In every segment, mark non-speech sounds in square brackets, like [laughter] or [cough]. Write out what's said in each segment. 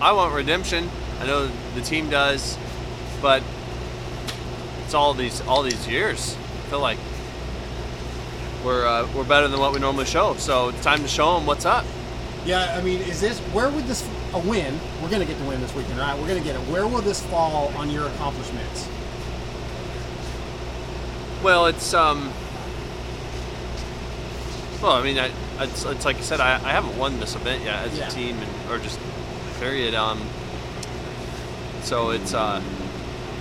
I want redemption. I know the team does, but it's all these all these years. I feel like we're uh, we're better than what we normally show. So it's time to show them what's up. Yeah, I mean, is this where would this a win? We're gonna get the win this weekend, right? We're gonna get it. Where will this fall on your accomplishments? Well, it's um. Well, I mean, I, it's, it's like I said, I, I haven't won this event yet as Yeah. a team, and, or just period. Um. So it's uh,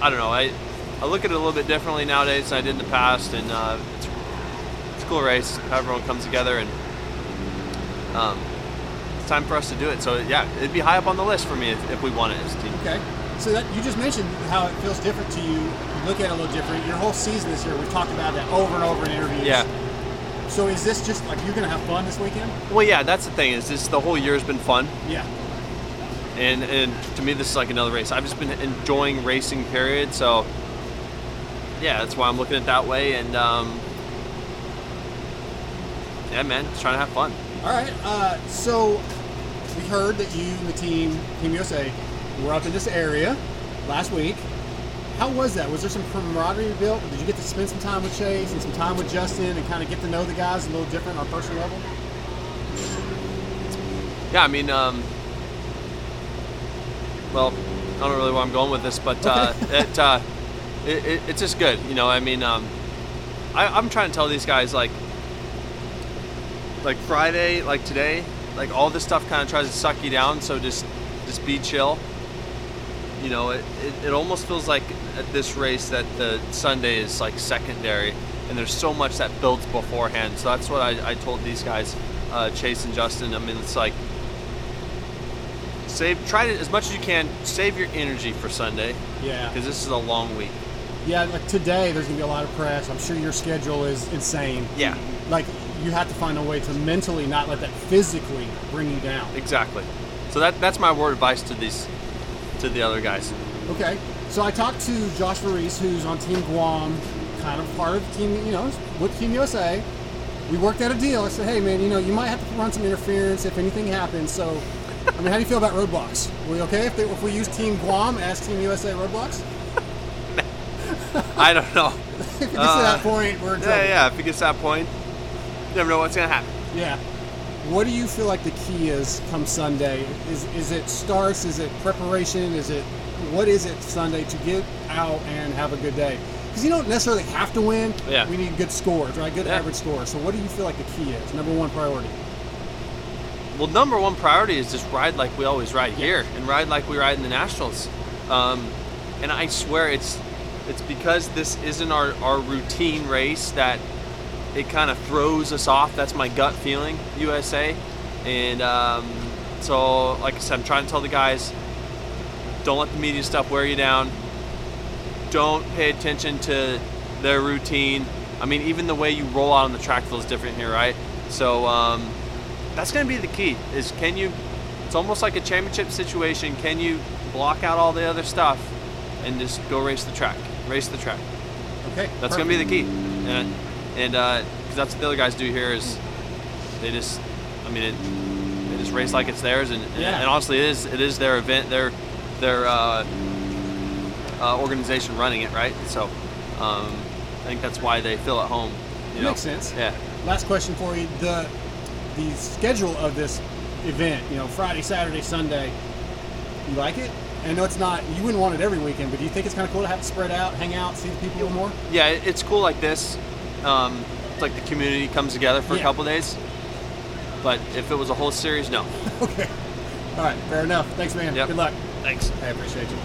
I don't know. I I look at it a little bit differently nowadays than I did in the past, and uh, it's it's a cool race. Everyone comes together, and um, it's time for us to do it. So yeah, it'd be high up on the list for me if, if we won it as a team. Okay. So that you just mentioned how it feels different to you. You look at it a little different. Your whole season this year, we've talked about that over and over in interviews. Yeah. So is this just like you're gonna have fun this weekend? Well, yeah, that's the thing. Is this the whole year has been fun. Yeah. And and to me this is like another race i've just been enjoying racing period so yeah that's why i'm looking at it that way and um yeah man just trying to have fun All right. Uh, so we heard that you and the team, Team USA, were up in this area last week. How was that? Was there some camaraderie built? Did you get to spend some time with Chase and some time with Justin and kind of get to know the guys a little different on a personal level? yeah i mean um well i don't really know where i'm going with this but uh, [laughs] it, uh it, it, it's just good you know i mean um I, i'm trying to tell these guys like like friday like today like all this stuff kind of tries to suck you down so just just be chill. You know it, it, it almost feels like at this race that the sunday is like secondary and there's so much that builds beforehand. So that's what i, I told these guys uh, chase and justin. I mean it's like save try to as much as you can save your energy for sunday Yeah. because this is a long week Yeah, like today, there's gonna be a lot of press. I'm sure your schedule is insane. yeah Like you have to find a way to mentally not let that physically bring you down. exactly so that that's my word of advice to these to the other guys Okay. So I talked to Josh Reese, who's on Team Guam, kind of part of Team, you know, with Team USA. We worked out a deal. I said, hey man, you know, you might have to run some interference if anything happens. So, I mean, how do you feel about roadblocks? Are we okay if, they, if we use Team Guam as Team USA roadblocks? i don't know [laughs] if it gets to Uh, that point, we're in trouble. yeah yeah if it gets to that point you never know what's gonna happen Yeah. What do you feel like the key is come Sunday? Is is it starts? Is it preparation? Is it what is it Sunday to get out and have a good day? Because you don't necessarily have to win. Yeah. We need good scores, right? Good Yeah. average scores. So what do you feel like the key is? Number one priority. Well, number one priority is just ride like we always ride here, and ride like we ride in the nationals. Um, and I swear it's it's because this isn't our, our routine race that it kind of throws us off. That's my gut feeling, USA. And um, so, like I said, I'm trying to tell the guys, don't let the media stuff wear you down. Don't pay attention to their routine. I mean, even the way you roll out on the track feels different here, right? So um, that's going to be the key. Is can you? It's almost like a championship situation. Can you block out all the other stuff and just go race the track? Race the track. Okay. That's going to be the key. And and because that's what the other guys do here is they just, I mean, it, they just race like it's theirs. And, and- Yeah. and honestly, it is it is their event, their their uh, uh, organization running it, right? So um, I think that's why they feel at home. You know? Makes sense. Yeah. Last question for you: the the schedule of this event. You know, Friday, Saturday, Sunday. You like it? I know it's not. You wouldn't want it every weekend, but do you think it's kind of cool to have it spread out, hang out, see the people a little more? Yeah, it's cool like this. Um, it's like the community comes together for Yeah. a couple days. But if it was a whole series, no. [laughs] Okay. All right. Fair enough. Thanks, man. Yep. Good luck. Thanks. I appreciate you.